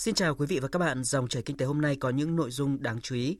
Xin chào quý vị và các bạn, dòng chảy kinh tế hôm nay có những nội dung đáng chú ý.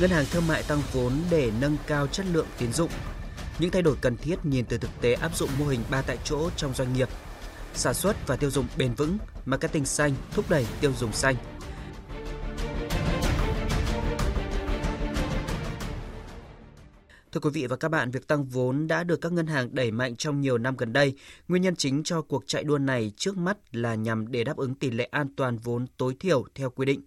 Ngân hàng thương mại tăng vốn để nâng cao chất lượng tín dụng. Những thay đổi cần thiết nhìn từ thực tế áp dụng mô hình ba tại chỗ trong doanh nghiệp. Sản xuất và tiêu dùng bền vững, marketing xanh thúc đẩy tiêu dùng xanh. Thưa quý vị và các bạn, việc tăng vốn đã được các ngân hàng đẩy mạnh trong nhiều năm gần đây. Nguyên nhân chính cho cuộc chạy đua này trước mắt là nhằm để đáp ứng tỷ lệ an toàn vốn tối thiểu theo quy định.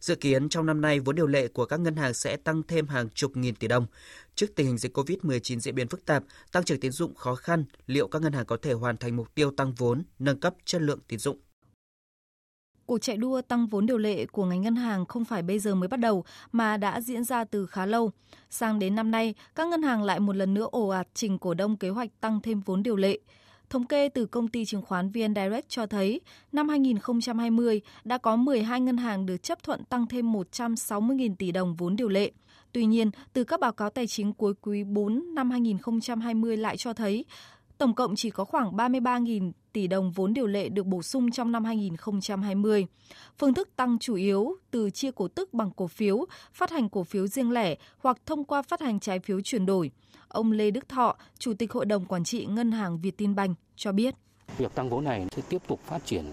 Dự kiến trong năm nay, vốn điều lệ của các ngân hàng sẽ tăng thêm hàng chục nghìn tỷ đồng. Trước tình hình dịch COVID-19 diễn biến phức tạp, tăng trưởng tín dụng khó khăn, liệu các ngân hàng có thể hoàn thành mục tiêu tăng vốn, nâng cấp chất lượng tín dụng? Cuộc chạy đua tăng vốn điều lệ của ngành ngân hàng không phải bây giờ mới bắt đầu mà đã diễn ra từ khá lâu. Sang đến năm nay, các ngân hàng lại một lần nữa ồ ạt trình cổ đông kế hoạch tăng thêm vốn điều lệ. Thống kê từ công ty chứng khoán VN Direct cho thấy, năm 2020 đã có 12 ngân hàng được chấp thuận tăng thêm 160.000 tỷ đồng vốn điều lệ. Tuy nhiên, từ các báo cáo tài chính cuối quý 4 năm 2020 lại cho thấy, tổng cộng chỉ có khoảng 33.000 tỷ đồng vốn điều lệ được bổ sung trong năm 2020. Phương thức tăng chủ yếu từ chia cổ tức bằng cổ phiếu, phát hành cổ phiếu riêng lẻ hoặc thông qua phát hành trái phiếu chuyển đổi. Ông Lê Đức Thọ, Chủ tịch Hội đồng Quản trị Ngân hàng Việt Tin Banh cho biết. Việc tăng vốn này sẽ tiếp tục phát triển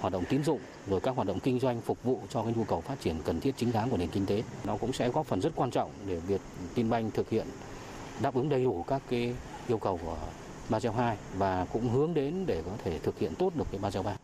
hoạt động tín dụng rồi các hoạt động kinh doanh phục vụ cho cái nhu cầu phát triển cần thiết chính đáng của nền kinh tế. Nó cũng sẽ góp phần rất quan trọng để Việt Tin Banh thực hiện đáp ứng đầy đủ các cái yêu cầu của 302 và cũng hướng đến để có thể thực hiện tốt được cái 303.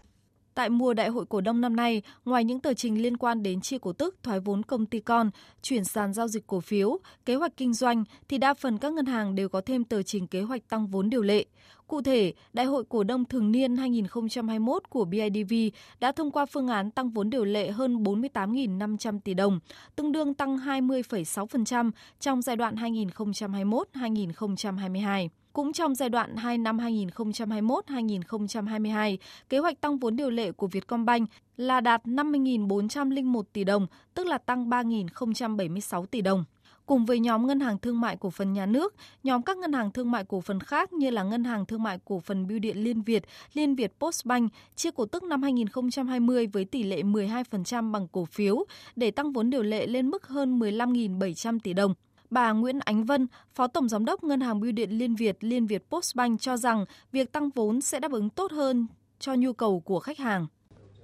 Tại mùa đại hội cổ đông năm nay, ngoài những tờ trình liên quan đến chia cổ tức, thoái vốn công ty con, chuyển sàn giao dịch cổ phiếu, kế hoạch kinh doanh, thì đa phần các ngân hàng đều có thêm tờ trình kế hoạch tăng vốn điều lệ. Cụ thể, Đại hội cổ đông thường niên 2021 của BIDV đã thông qua phương án tăng vốn điều lệ hơn 48.500 tỷ đồng, tương đương tăng 20,6% trong giai đoạn 2021-2022. Cũng trong giai đoạn 2 năm 2021-2022, kế hoạch tăng vốn điều lệ của Vietcombank là đạt 50.401 tỷ đồng, tức là tăng 3.076 tỷ đồng. Cùng với nhóm ngân hàng thương mại cổ phần nhà nước, nhóm các ngân hàng thương mại cổ phần khác như là ngân hàng thương mại cổ phần Bưu điện Liên Việt, Liên Việt Postbank chia cổ tức năm 2020 với tỷ lệ 12% bằng cổ phiếu để tăng vốn điều lệ lên mức hơn 15.700 tỷ đồng. Bà Nguyễn Ánh Vân, Phó Tổng Giám đốc Ngân hàng Bưu điện Liên Việt, Liên Việt Postbank cho rằng việc tăng vốn sẽ đáp ứng tốt hơn cho nhu cầu của khách hàng.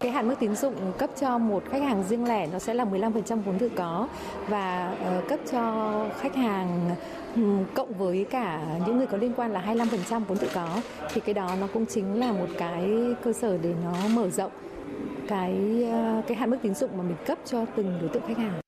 Cái hạn mức tín dụng cấp cho một khách hàng riêng lẻ nó sẽ là 15% vốn tự có và ờ, cấp cho khách hàng cộng với cả những người có liên quan là 25% vốn tự có thì cái đó nó cũng chính là một cái cơ sở để nó mở rộng cái ờ, cái hạn mức tín dụng mà mình cấp cho từng đối tượng khách hàng.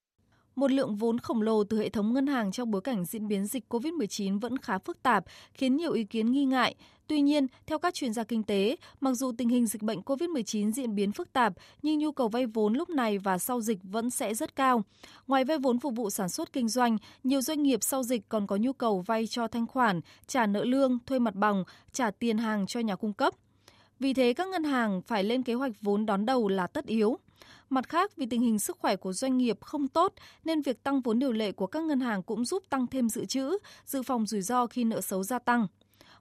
Một lượng vốn khổng lồ từ hệ thống ngân hàng trong bối cảnh diễn biến dịch COVID-19 vẫn khá phức tạp, khiến nhiều ý kiến nghi ngại. Tuy nhiên, theo các chuyên gia kinh tế, mặc dù tình hình dịch bệnh COVID-19 diễn biến phức tạp, nhưng nhu cầu vay vốn lúc này và sau dịch vẫn sẽ rất cao. Ngoài vay vốn phục vụ sản xuất kinh doanh, nhiều doanh nghiệp sau dịch còn có nhu cầu vay cho thanh khoản, trả nợ lương, thuê mặt bằng, trả tiền hàng cho nhà cung cấp. Vì thế, các ngân hàng phải lên kế hoạch vốn đón đầu là tất yếu. Mặt khác, vì tình hình sức khỏe của doanh nghiệp không tốt nên việc tăng vốn điều lệ của các ngân hàng cũng giúp tăng thêm dự trữ, dự phòng rủi ro khi nợ xấu gia tăng.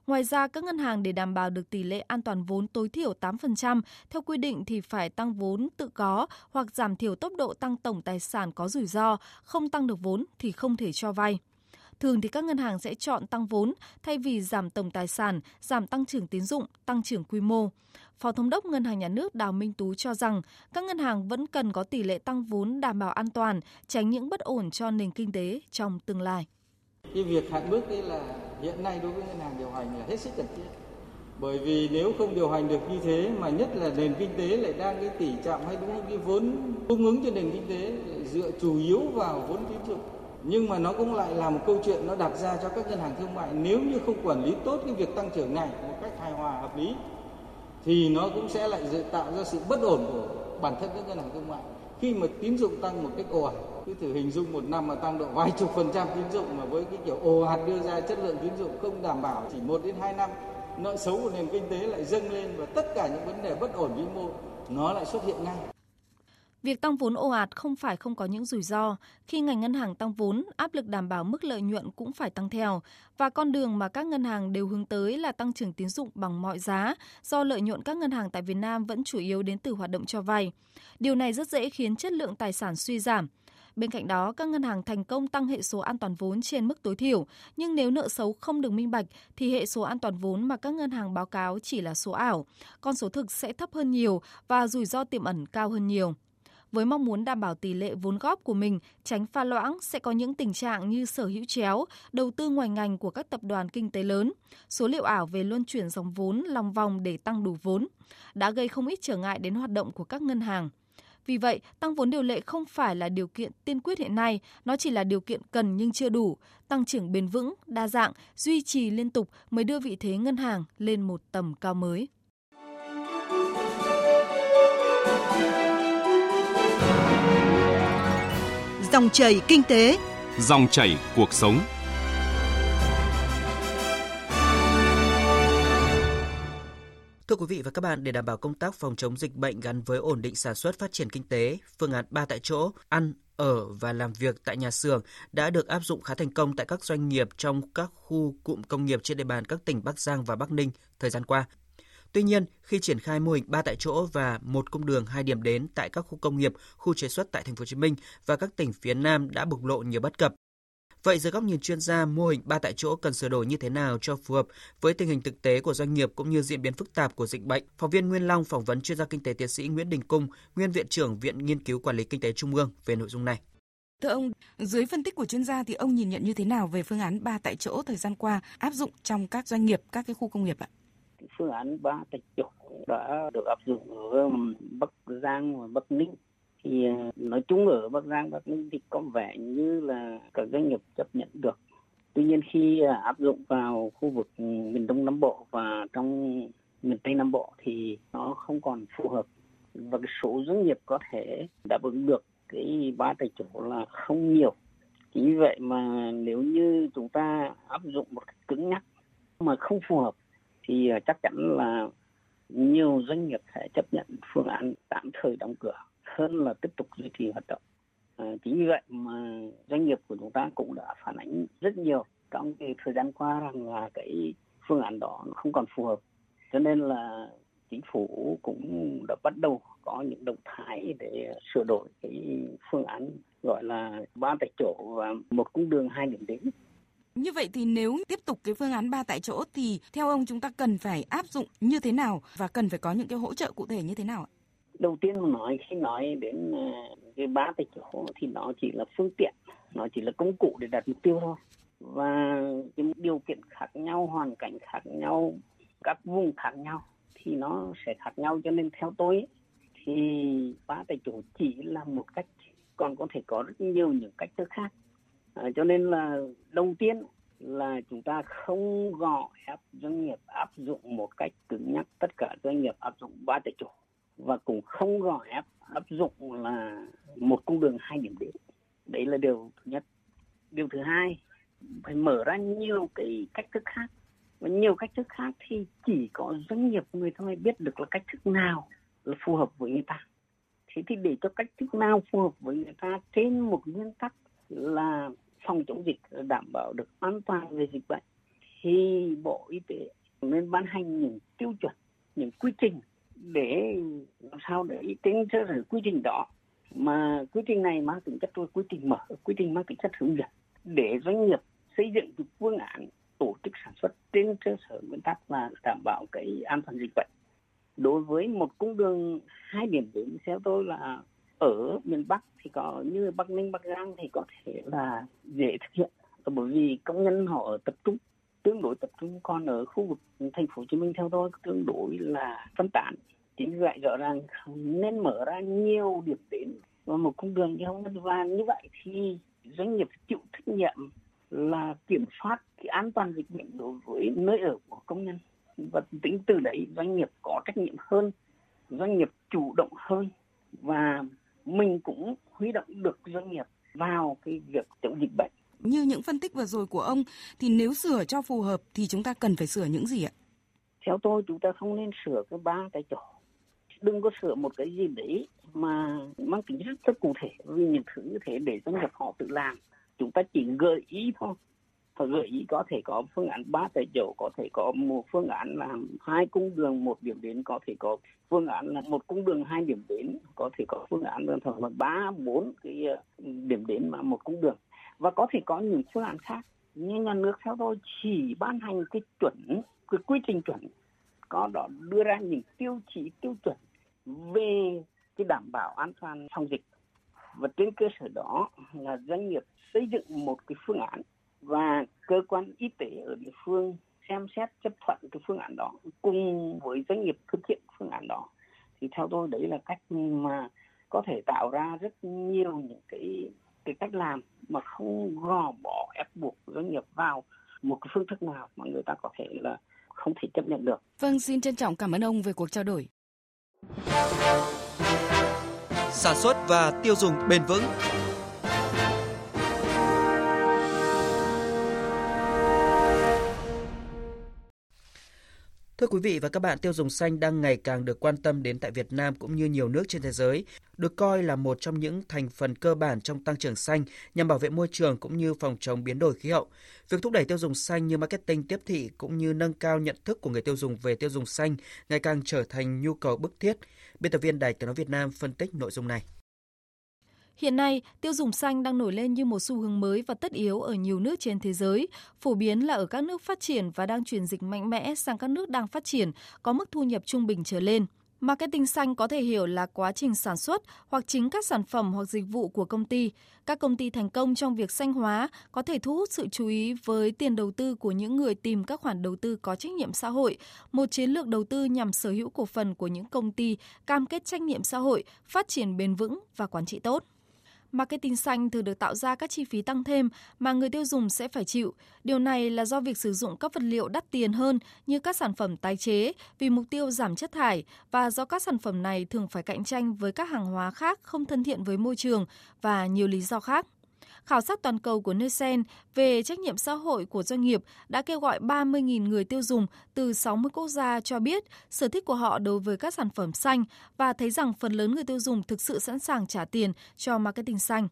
Ngoài ra, các ngân hàng để đảm bảo được tỷ lệ an toàn vốn tối thiểu 8%, theo quy định thì phải tăng vốn tự có hoặc giảm thiểu tốc độ tăng tổng tài sản có rủi ro, không tăng được vốn thì không thể cho vay. Thường thì các ngân hàng sẽ chọn tăng vốn thay vì giảm tổng tài sản, giảm tăng trưởng tín dụng, tăng trưởng quy mô. Phó Thống đốc Ngân hàng Nhà nước Đào Minh Tú cho rằng các ngân hàng vẫn cần có tỷ lệ tăng vốn đảm bảo an toàn, tránh những bất ổn cho nền kinh tế trong tương lai. Cái việc hạn mức đấy là hiện nay đối với ngân hàng điều hành là hết sức cần thiết. Bởi vì nếu không điều hành được như thế mà nhất là nền kinh tế lại đang cái tỷ trọng hay đúng không cái vốn cung ứng cho nền kinh tế dựa chủ yếu vào vốn tín dụng nhưng mà nó cũng lại là một câu chuyện nó đặt ra cho các ngân hàng thương mại nếu như không quản lý tốt cái việc tăng trưởng này một cách hài hòa hợp lý thì nó cũng sẽ lại tạo ra sự bất ổn của bản thân các ngân hàng thương mại. Khi mà tín dụng tăng một cách ồ ạt, cứ thử hình dung một năm mà tăng độ vài chục phần trăm tín dụng mà với cái kiểu ồ ạt đưa ra chất lượng tín dụng không đảm bảo chỉ một đến hai năm, nợ xấu của nền kinh tế lại dâng lên và tất cả những vấn đề bất ổn vĩ mô, nó lại xuất hiện ngay. Việc tăng vốn ồ ạt không phải không có những rủi ro. Khi ngành ngân hàng tăng vốn, áp lực đảm bảo mức lợi nhuận cũng phải tăng theo. Và con đường mà các ngân hàng đều hướng tới là tăng trưởng tín dụng bằng mọi giá, do lợi nhuận các ngân hàng tại Việt Nam vẫn chủ yếu đến từ hoạt động cho vay. Điều này rất dễ khiến chất lượng tài sản suy giảm. Bên cạnh đó, các ngân hàng thành công tăng hệ số an toàn vốn trên mức tối thiểu, nhưng nếu nợ xấu không được minh bạch thì hệ số an toàn vốn mà các ngân hàng báo cáo chỉ là số ảo, con số thực sẽ thấp hơn nhiều và rủi ro tiềm ẩn cao hơn nhiều với mong muốn đảm bảo tỷ lệ vốn góp của mình, tránh pha loãng sẽ có những tình trạng như sở hữu chéo, đầu tư ngoài ngành của các tập đoàn kinh tế lớn, số liệu ảo về luân chuyển dòng vốn lòng vòng để tăng đủ vốn, đã gây không ít trở ngại đến hoạt động của các ngân hàng. Vì vậy, tăng vốn điều lệ không phải là điều kiện tiên quyết hiện nay, nó chỉ là điều kiện cần nhưng chưa đủ. Tăng trưởng bền vững, đa dạng, duy trì liên tục mới đưa vị thế ngân hàng lên một tầm cao mới. Dòng chảy kinh tế, dòng chảy cuộc sống. Thưa quý vị và các bạn, để đảm bảo công tác phòng chống dịch bệnh gắn với ổn định sản xuất phát triển kinh tế, phương án 3 tại chỗ, ăn, ở và làm việc tại nhà xưởng đã được áp dụng khá thành công tại các doanh nghiệp trong các khu cụm công nghiệp trên địa bàn các tỉnh Bắc Giang và Bắc Ninh thời gian qua. Tuy nhiên, khi triển khai mô hình ba tại chỗ và một cung đường hai điểm đến tại các khu công nghiệp, khu chế xuất tại thành phố Hồ Chí Minh và các tỉnh phía Nam đã bộc lộ nhiều bất cập. Vậy dưới góc nhìn chuyên gia, mô hình ba tại chỗ cần sửa đổi như thế nào cho phù hợp với tình hình thực tế của doanh nghiệp cũng như diễn biến phức tạp của dịch bệnh? Phóng viên Nguyên Long phỏng vấn chuyên gia kinh tế tiến sĩ Nguyễn Đình Cung, nguyên viện trưởng Viện Nghiên cứu Quản lý Kinh tế Trung ương về nội dung này. Thưa ông, dưới phân tích của chuyên gia thì ông nhìn nhận như thế nào về phương án ba tại chỗ thời gian qua áp dụng trong các doanh nghiệp, các cái khu công nghiệp ạ? Phương án ba tại chỗ đã được áp dụng ở Bắc Giang và Bắc Ninh. Thì ờ, nói chung ở Bắc Giang, Bắc Ninh thì có vẻ như là các doanh nghiệp chấp nhận được. Tuy nhiên khi ờ, áp dụng vào khu vực miền Đông Nam Bộ và trong miền Tây Nam Bộ thì nó không còn phù hợp. Và cái số doanh nghiệp có thể đáp ứng được cái ba tại chỗ là không nhiều. Chính vì vậy mà nếu như chúng ta áp dụng một cách cứng nhắc mà không phù hợp thì ờ, chắc chắn là nhiều doanh nghiệp sẽ chấp nhận phương án tạm thời đóng cửa hơn là tiếp tục duy trì hoạt động. À, chính vì vậy mà doanh nghiệp của chúng ta cũng đã phản ánh rất nhiều trong cái thời gian qua rằng là cái phương án đó không còn phù hợp. Cho nên là chính phủ cũng đã bắt đầu có những động thái để sửa đổi cái phương án gọi là ba tại chỗ và một cung đường hai điểm đến như vậy thì nếu tiếp tục cái phương án ba tại chỗ thì theo ông chúng ta cần phải áp dụng như thế nào và cần phải có những cái hỗ trợ cụ thể như thế nào ạ? Đầu tiên mà nói khi nói đến à, cái ba tại chỗ thì nó chỉ là phương tiện, nó chỉ là công cụ để đạt mục tiêu thôi. Và cái điều kiện khác nhau, hoàn cảnh khác nhau, các vùng khác nhau thì nó sẽ khác nhau cho nên theo tôi thì ba tại chỗ chỉ là một cách còn có thể có rất nhiều những cách thức khác À, cho nên là đầu tiên là chúng ta không gọi ép doanh nghiệp áp dụng một cách cứng nhắc. Tất cả doanh nghiệp áp dụng ba tại chỗ. Và cũng không gọi ép áp dụng là một cung đường hai điểm đến. Đấy là điều thứ nhất. Điều thứ hai phải mở ra nhiều cái cách thức khác. Và nhiều cách thức khác thì chỉ có doanh nghiệp người ta mới biết được là cách thức nào là phù hợp với người ta. Thế thì để cho cách thức nào phù hợp với người ta trên một nguyên tắc là phòng chống dịch đảm bảo được an toàn về dịch bệnh, thì bộ y tế nên ban hành những tiêu chuẩn, những quy trình để làm sao để trên cơ sở quy trình đó. Mà quy trình này mang tính chất quy trình mở, quy trình mang tính chất hướng dẫn để doanh nghiệp xây dựng được phương án tổ chức sản xuất trên cơ sở nguyên tắc là đảm bảo cái an toàn dịch bệnh. Đối với một cung đường hai điểm đến, theo tôi là ở miền Bắc thì có như Bắc Ninh, Bắc Giang thì có thể là dễ thực hiện. Ờ, bởi vì công nhân họ ở tập trung tương đối tập trung còn ở khu vực thành phố Hồ Chí Minh theo tôi tương đối là phân tán. Chính vì vậy rõ ràng nên mở ra nhiều điểm đến và một cung đường giao thông và như vậy thì doanh nghiệp chịu trách nhiệm là kiểm soát cái an toàn dịch bệnh đối với nơi ở của công nhân. Và tính từ đấy doanh nghiệp có trách nhiệm hơn doanh nghiệp chủ động hơn và mình cũng huy động được doanh nghiệp vào cái việc chống dịch bệnh. Như những phân tích vừa rồi của ông thì nếu sửa cho phù hợp thì chúng ta cần phải sửa những gì ạ? Theo tôi chúng ta không nên sửa cái ba cái chỗ. đừng có sửa một cái gì đấy mà mang tính rất rất cụ thể vì những thứ như thế để doanh nghiệp họ tự làm chúng ta chỉ gợi ý thôi và gợi ý có thể có phương án ba tại chỗ, có thể có một phương án là hai cung đường một điểm đến, có thể có phương án là một cung đường hai điểm đến, có thể có phương án là thường là ba, bốn cái ờ, điểm đến mà một cung đường. Và có thể có những phương án khác nhưng nhà nước theo tôi chỉ ban hành cái chuẩn, cái quy trình chuẩn, có đó đưa ra những tiêu chí tiêu chuẩn về cái đảm bảo an toàn phòng dịch. Và trên cơ sở đó là doanh nghiệp xây dựng một cái phương án và cơ quan y tế ở địa phương xem xét chấp thuận cái phương án đó cùng với doanh nghiệp thực hiện phương án đó thì theo tôi đấy là cách mà có thể tạo ra rất nhiều những cái cái cách làm mà không gò bỏ ép buộc doanh nghiệp vào một cái phương thức nào mà người ta có thể là không thể chấp nhận được. Vâng, xin trân trọng cảm ơn ông về cuộc trao đổi. Sản xuất và tiêu dùng bền vững Thưa quý vị và các bạn, tiêu dùng xanh đang ngày càng được quan tâm đến tại Việt Nam cũng như nhiều nước trên thế giới, được coi là một trong những thành phần cơ bản trong tăng trưởng xanh nhằm bảo vệ môi trường cũng như phòng chống biến đổi khí hậu. Việc thúc đẩy tiêu dùng xanh như marketing tiếp thị cũng như nâng cao nhận thức của người tiêu dùng về tiêu dùng xanh ngày càng trở thành nhu cầu bức thiết. Biên tập viên Đài Tiếng nói Việt Nam phân tích nội dung này. Hiện nay, tiêu dùng xanh đang nổi lên như một xu hướng mới và tất yếu ở nhiều nước trên thế giới, phổ biến là ở các nước phát triển và đang chuyển dịch mạnh mẽ sang các nước đang phát triển, có mức thu nhập trung bình trở lên. Marketing xanh có thể hiểu là quá trình sản xuất hoặc chính các sản phẩm hoặc dịch vụ của công ty. Các công ty thành công trong việc xanh hóa có thể thu hút sự chú ý với tiền đầu tư của những người tìm các khoản đầu tư có trách nhiệm xã hội, một chiến lược đầu tư nhằm sở hữu cổ phần của những công ty cam kết trách nhiệm xã hội, phát triển bền vững và quản trị tốt. Marketing xanh thường được tạo ra các chi phí tăng thêm mà người tiêu dùng sẽ phải chịu. Điều này là do việc sử dụng các vật liệu đắt tiền hơn như các sản phẩm tái chế vì mục tiêu giảm chất thải và do các sản phẩm này thường phải cạnh tranh với các hàng hóa khác không thân thiện với môi trường và nhiều lý do khác. Khảo sát toàn cầu của Nielsen về trách nhiệm xã hội của doanh nghiệp đã kêu gọi 30.000 người tiêu dùng từ 60 quốc gia cho biết sở thích của họ đối với các sản phẩm xanh và thấy rằng phần lớn người tiêu dùng thực sự sẵn sàng trả tiền cho marketing xanh.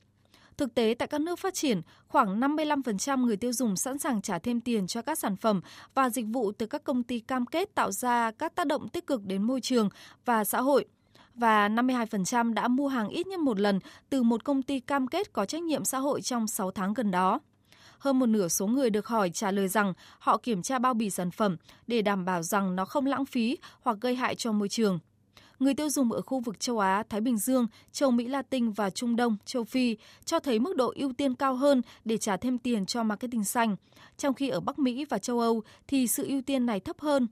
Thực tế, tại các nước phát triển, khoảng 55% người tiêu dùng sẵn sàng trả thêm tiền cho các sản phẩm và dịch vụ từ các công ty cam kết tạo ra các tác động tích cực đến môi trường và xã hội và 52% đã mua hàng ít nhất một lần từ một công ty cam kết có trách nhiệm xã hội trong 6 tháng gần đó. Hơn một nửa số người được hỏi trả lời rằng họ kiểm tra bao bì sản phẩm để đảm bảo rằng nó không lãng phí hoặc gây hại cho môi trường. Người tiêu dùng ở khu vực châu Á, Thái Bình Dương, châu Mỹ Latin và Trung Đông, châu Phi cho thấy mức độ ưu tiên cao hơn để trả thêm tiền cho marketing xanh, trong khi ở Bắc Mỹ và châu Âu thì sự ưu tiên này thấp hơn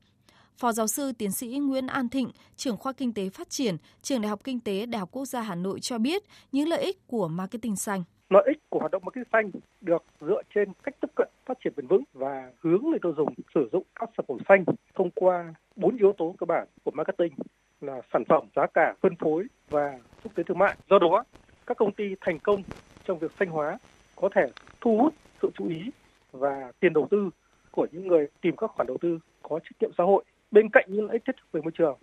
Phó giáo sư tiến sĩ Nguyễn An Thịnh, trưởng khoa kinh tế phát triển, trường Đại học Kinh tế Đại học Quốc gia Hà Nội cho biết những lợi ích của marketing xanh. Lợi ích của hoạt động marketing xanh được dựa trên cách tiếp cận phát triển bền vững và hướng người tiêu dùng sử dụng các sản phẩm xanh thông qua bốn yếu tố cơ bản của marketing là sản phẩm, giá cả, phân phối và xúc tiến thương mại. Do đó, các công ty thành công trong việc xanh hóa có thể thu hút sự chú ý và tiền đầu tư của những người tìm các khoản đầu tư có trách nhiệm xã hội Bên cạnh những lợi ích thiết thực về môi trường,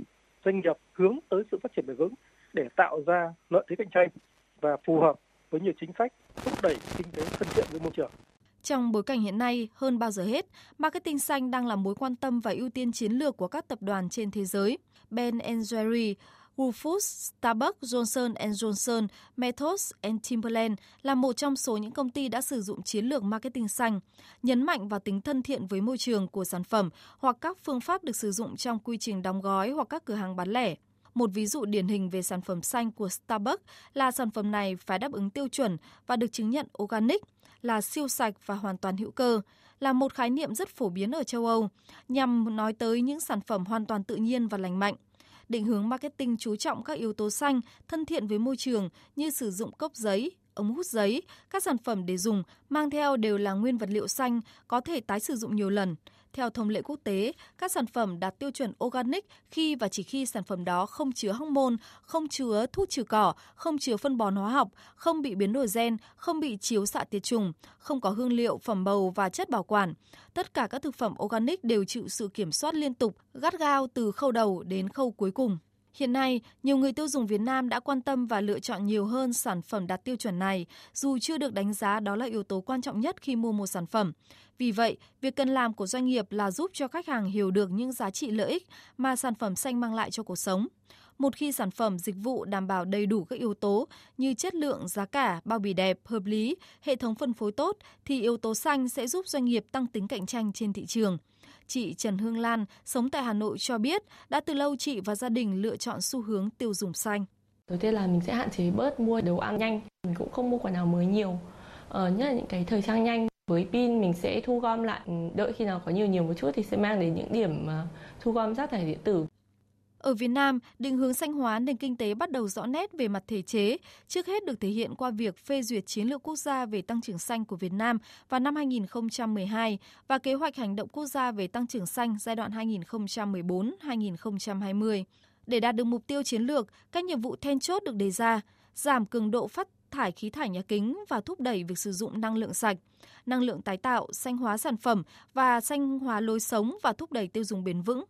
doanh nghiệp hướng tới sự phát triển bền vững để tạo ra lợi thế cạnh tranh và phù hợp với nhiều chính sách thúc đẩy kinh tế thân thiện với môi trường. Trong bối cảnh hiện nay, hơn bao giờ hết, marketing xanh đang là mối quan tâm và ưu tiên chiến lược của các tập đoàn trên thế giới. Ben Jerry, Whole Starbucks, Johnson Johnson, Mentos and Timberland là một trong số những công ty đã sử dụng chiến lược marketing xanh, nhấn mạnh vào tính thân thiện với môi trường của sản phẩm hoặc các phương pháp được sử dụng trong quy trình đóng gói hoặc các cửa hàng bán lẻ. Một ví dụ điển hình về sản phẩm xanh của Starbucks là sản phẩm này phải đáp ứng tiêu chuẩn và được chứng nhận organic, là siêu sạch và hoàn toàn hữu cơ, là một khái niệm rất phổ biến ở châu Âu, nhằm nói tới những sản phẩm hoàn toàn tự nhiên và lành mạnh định hướng marketing chú trọng các yếu tố xanh, thân thiện với môi trường như sử dụng cốc giấy, ống hút giấy, các sản phẩm để dùng mang theo đều là nguyên vật liệu xanh có thể tái sử dụng nhiều lần. Theo thông lệ quốc tế, các sản phẩm đạt tiêu chuẩn organic khi và chỉ khi sản phẩm đó không chứa hormone, không chứa thuốc trừ cỏ, không chứa phân bón hóa học, không bị biến đổi gen, không bị chiếu xạ tiệt trùng, không có hương liệu, phẩm bầu và chất bảo quản. Tất cả các thực phẩm organic đều chịu sự kiểm soát liên tục, gắt gao từ khâu đầu đến khâu cuối cùng. Hiện nay, nhiều người tiêu dùng Việt Nam đã quan tâm và lựa chọn nhiều hơn sản phẩm đạt tiêu chuẩn này, dù chưa được đánh giá đó là yếu tố quan trọng nhất khi mua một sản phẩm. Vì vậy, việc cần làm của doanh nghiệp là giúp cho khách hàng hiểu được những giá trị lợi ích mà sản phẩm xanh mang lại cho cuộc sống. Một khi sản phẩm, dịch vụ đảm bảo đầy đủ các yếu tố như chất lượng, giá cả, bao bì đẹp, hợp lý, hệ thống phân phối tốt thì yếu tố xanh sẽ giúp doanh nghiệp tăng tính cạnh tranh trên thị trường. Chị Trần Hương Lan, sống tại Hà Nội cho biết đã từ lâu chị và gia đình lựa chọn xu hướng tiêu dùng xanh. Đầu tiên là mình sẽ hạn chế bớt mua đồ ăn nhanh, mình cũng không mua quần áo mới nhiều, ờ, nhất là những cái thời trang nhanh. Với pin mình sẽ thu gom lại, đợi khi nào có nhiều nhiều một chút thì sẽ mang đến những điểm ờ, thu gom rác thải điện tử. Ở Việt Nam, định hướng xanh hóa nền kinh tế bắt đầu rõ nét về mặt thể chế, trước hết được thể hiện qua việc phê duyệt chiến lược quốc gia về tăng trưởng xanh của Việt Nam vào năm 2012 và kế hoạch hành động quốc gia về tăng trưởng xanh giai đoạn 2014-2020. Để đạt được mục tiêu chiến lược, các nhiệm vụ then chốt được đề ra, giảm cường độ phát thải khí thải nhà kính và thúc đẩy việc sử dụng năng lượng sạch, năng lượng tái tạo, xanh hóa sản phẩm và xanh hóa lối sống và thúc đẩy tiêu dùng bền vững,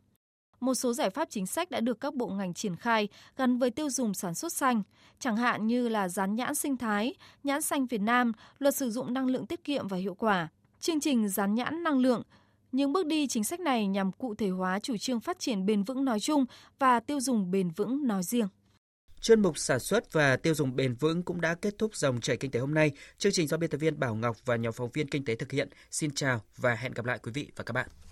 một số giải pháp chính sách đã được các bộ ngành triển khai gắn với tiêu dùng sản xuất xanh, chẳng hạn như là dán nhãn sinh thái, nhãn xanh Việt Nam, luật sử dụng năng lượng tiết kiệm và hiệu quả, chương trình dán nhãn năng lượng. Những bước đi chính sách này nhằm cụ thể hóa chủ trương phát triển bền vững nói chung và tiêu dùng bền vững nói riêng. Chuyên mục sản xuất và tiêu dùng bền vững cũng đã kết thúc dòng chảy kinh tế hôm nay. Chương trình do biên tập viên Bảo Ngọc và nhóm phóng viên kinh tế thực hiện. Xin chào và hẹn gặp lại quý vị và các bạn.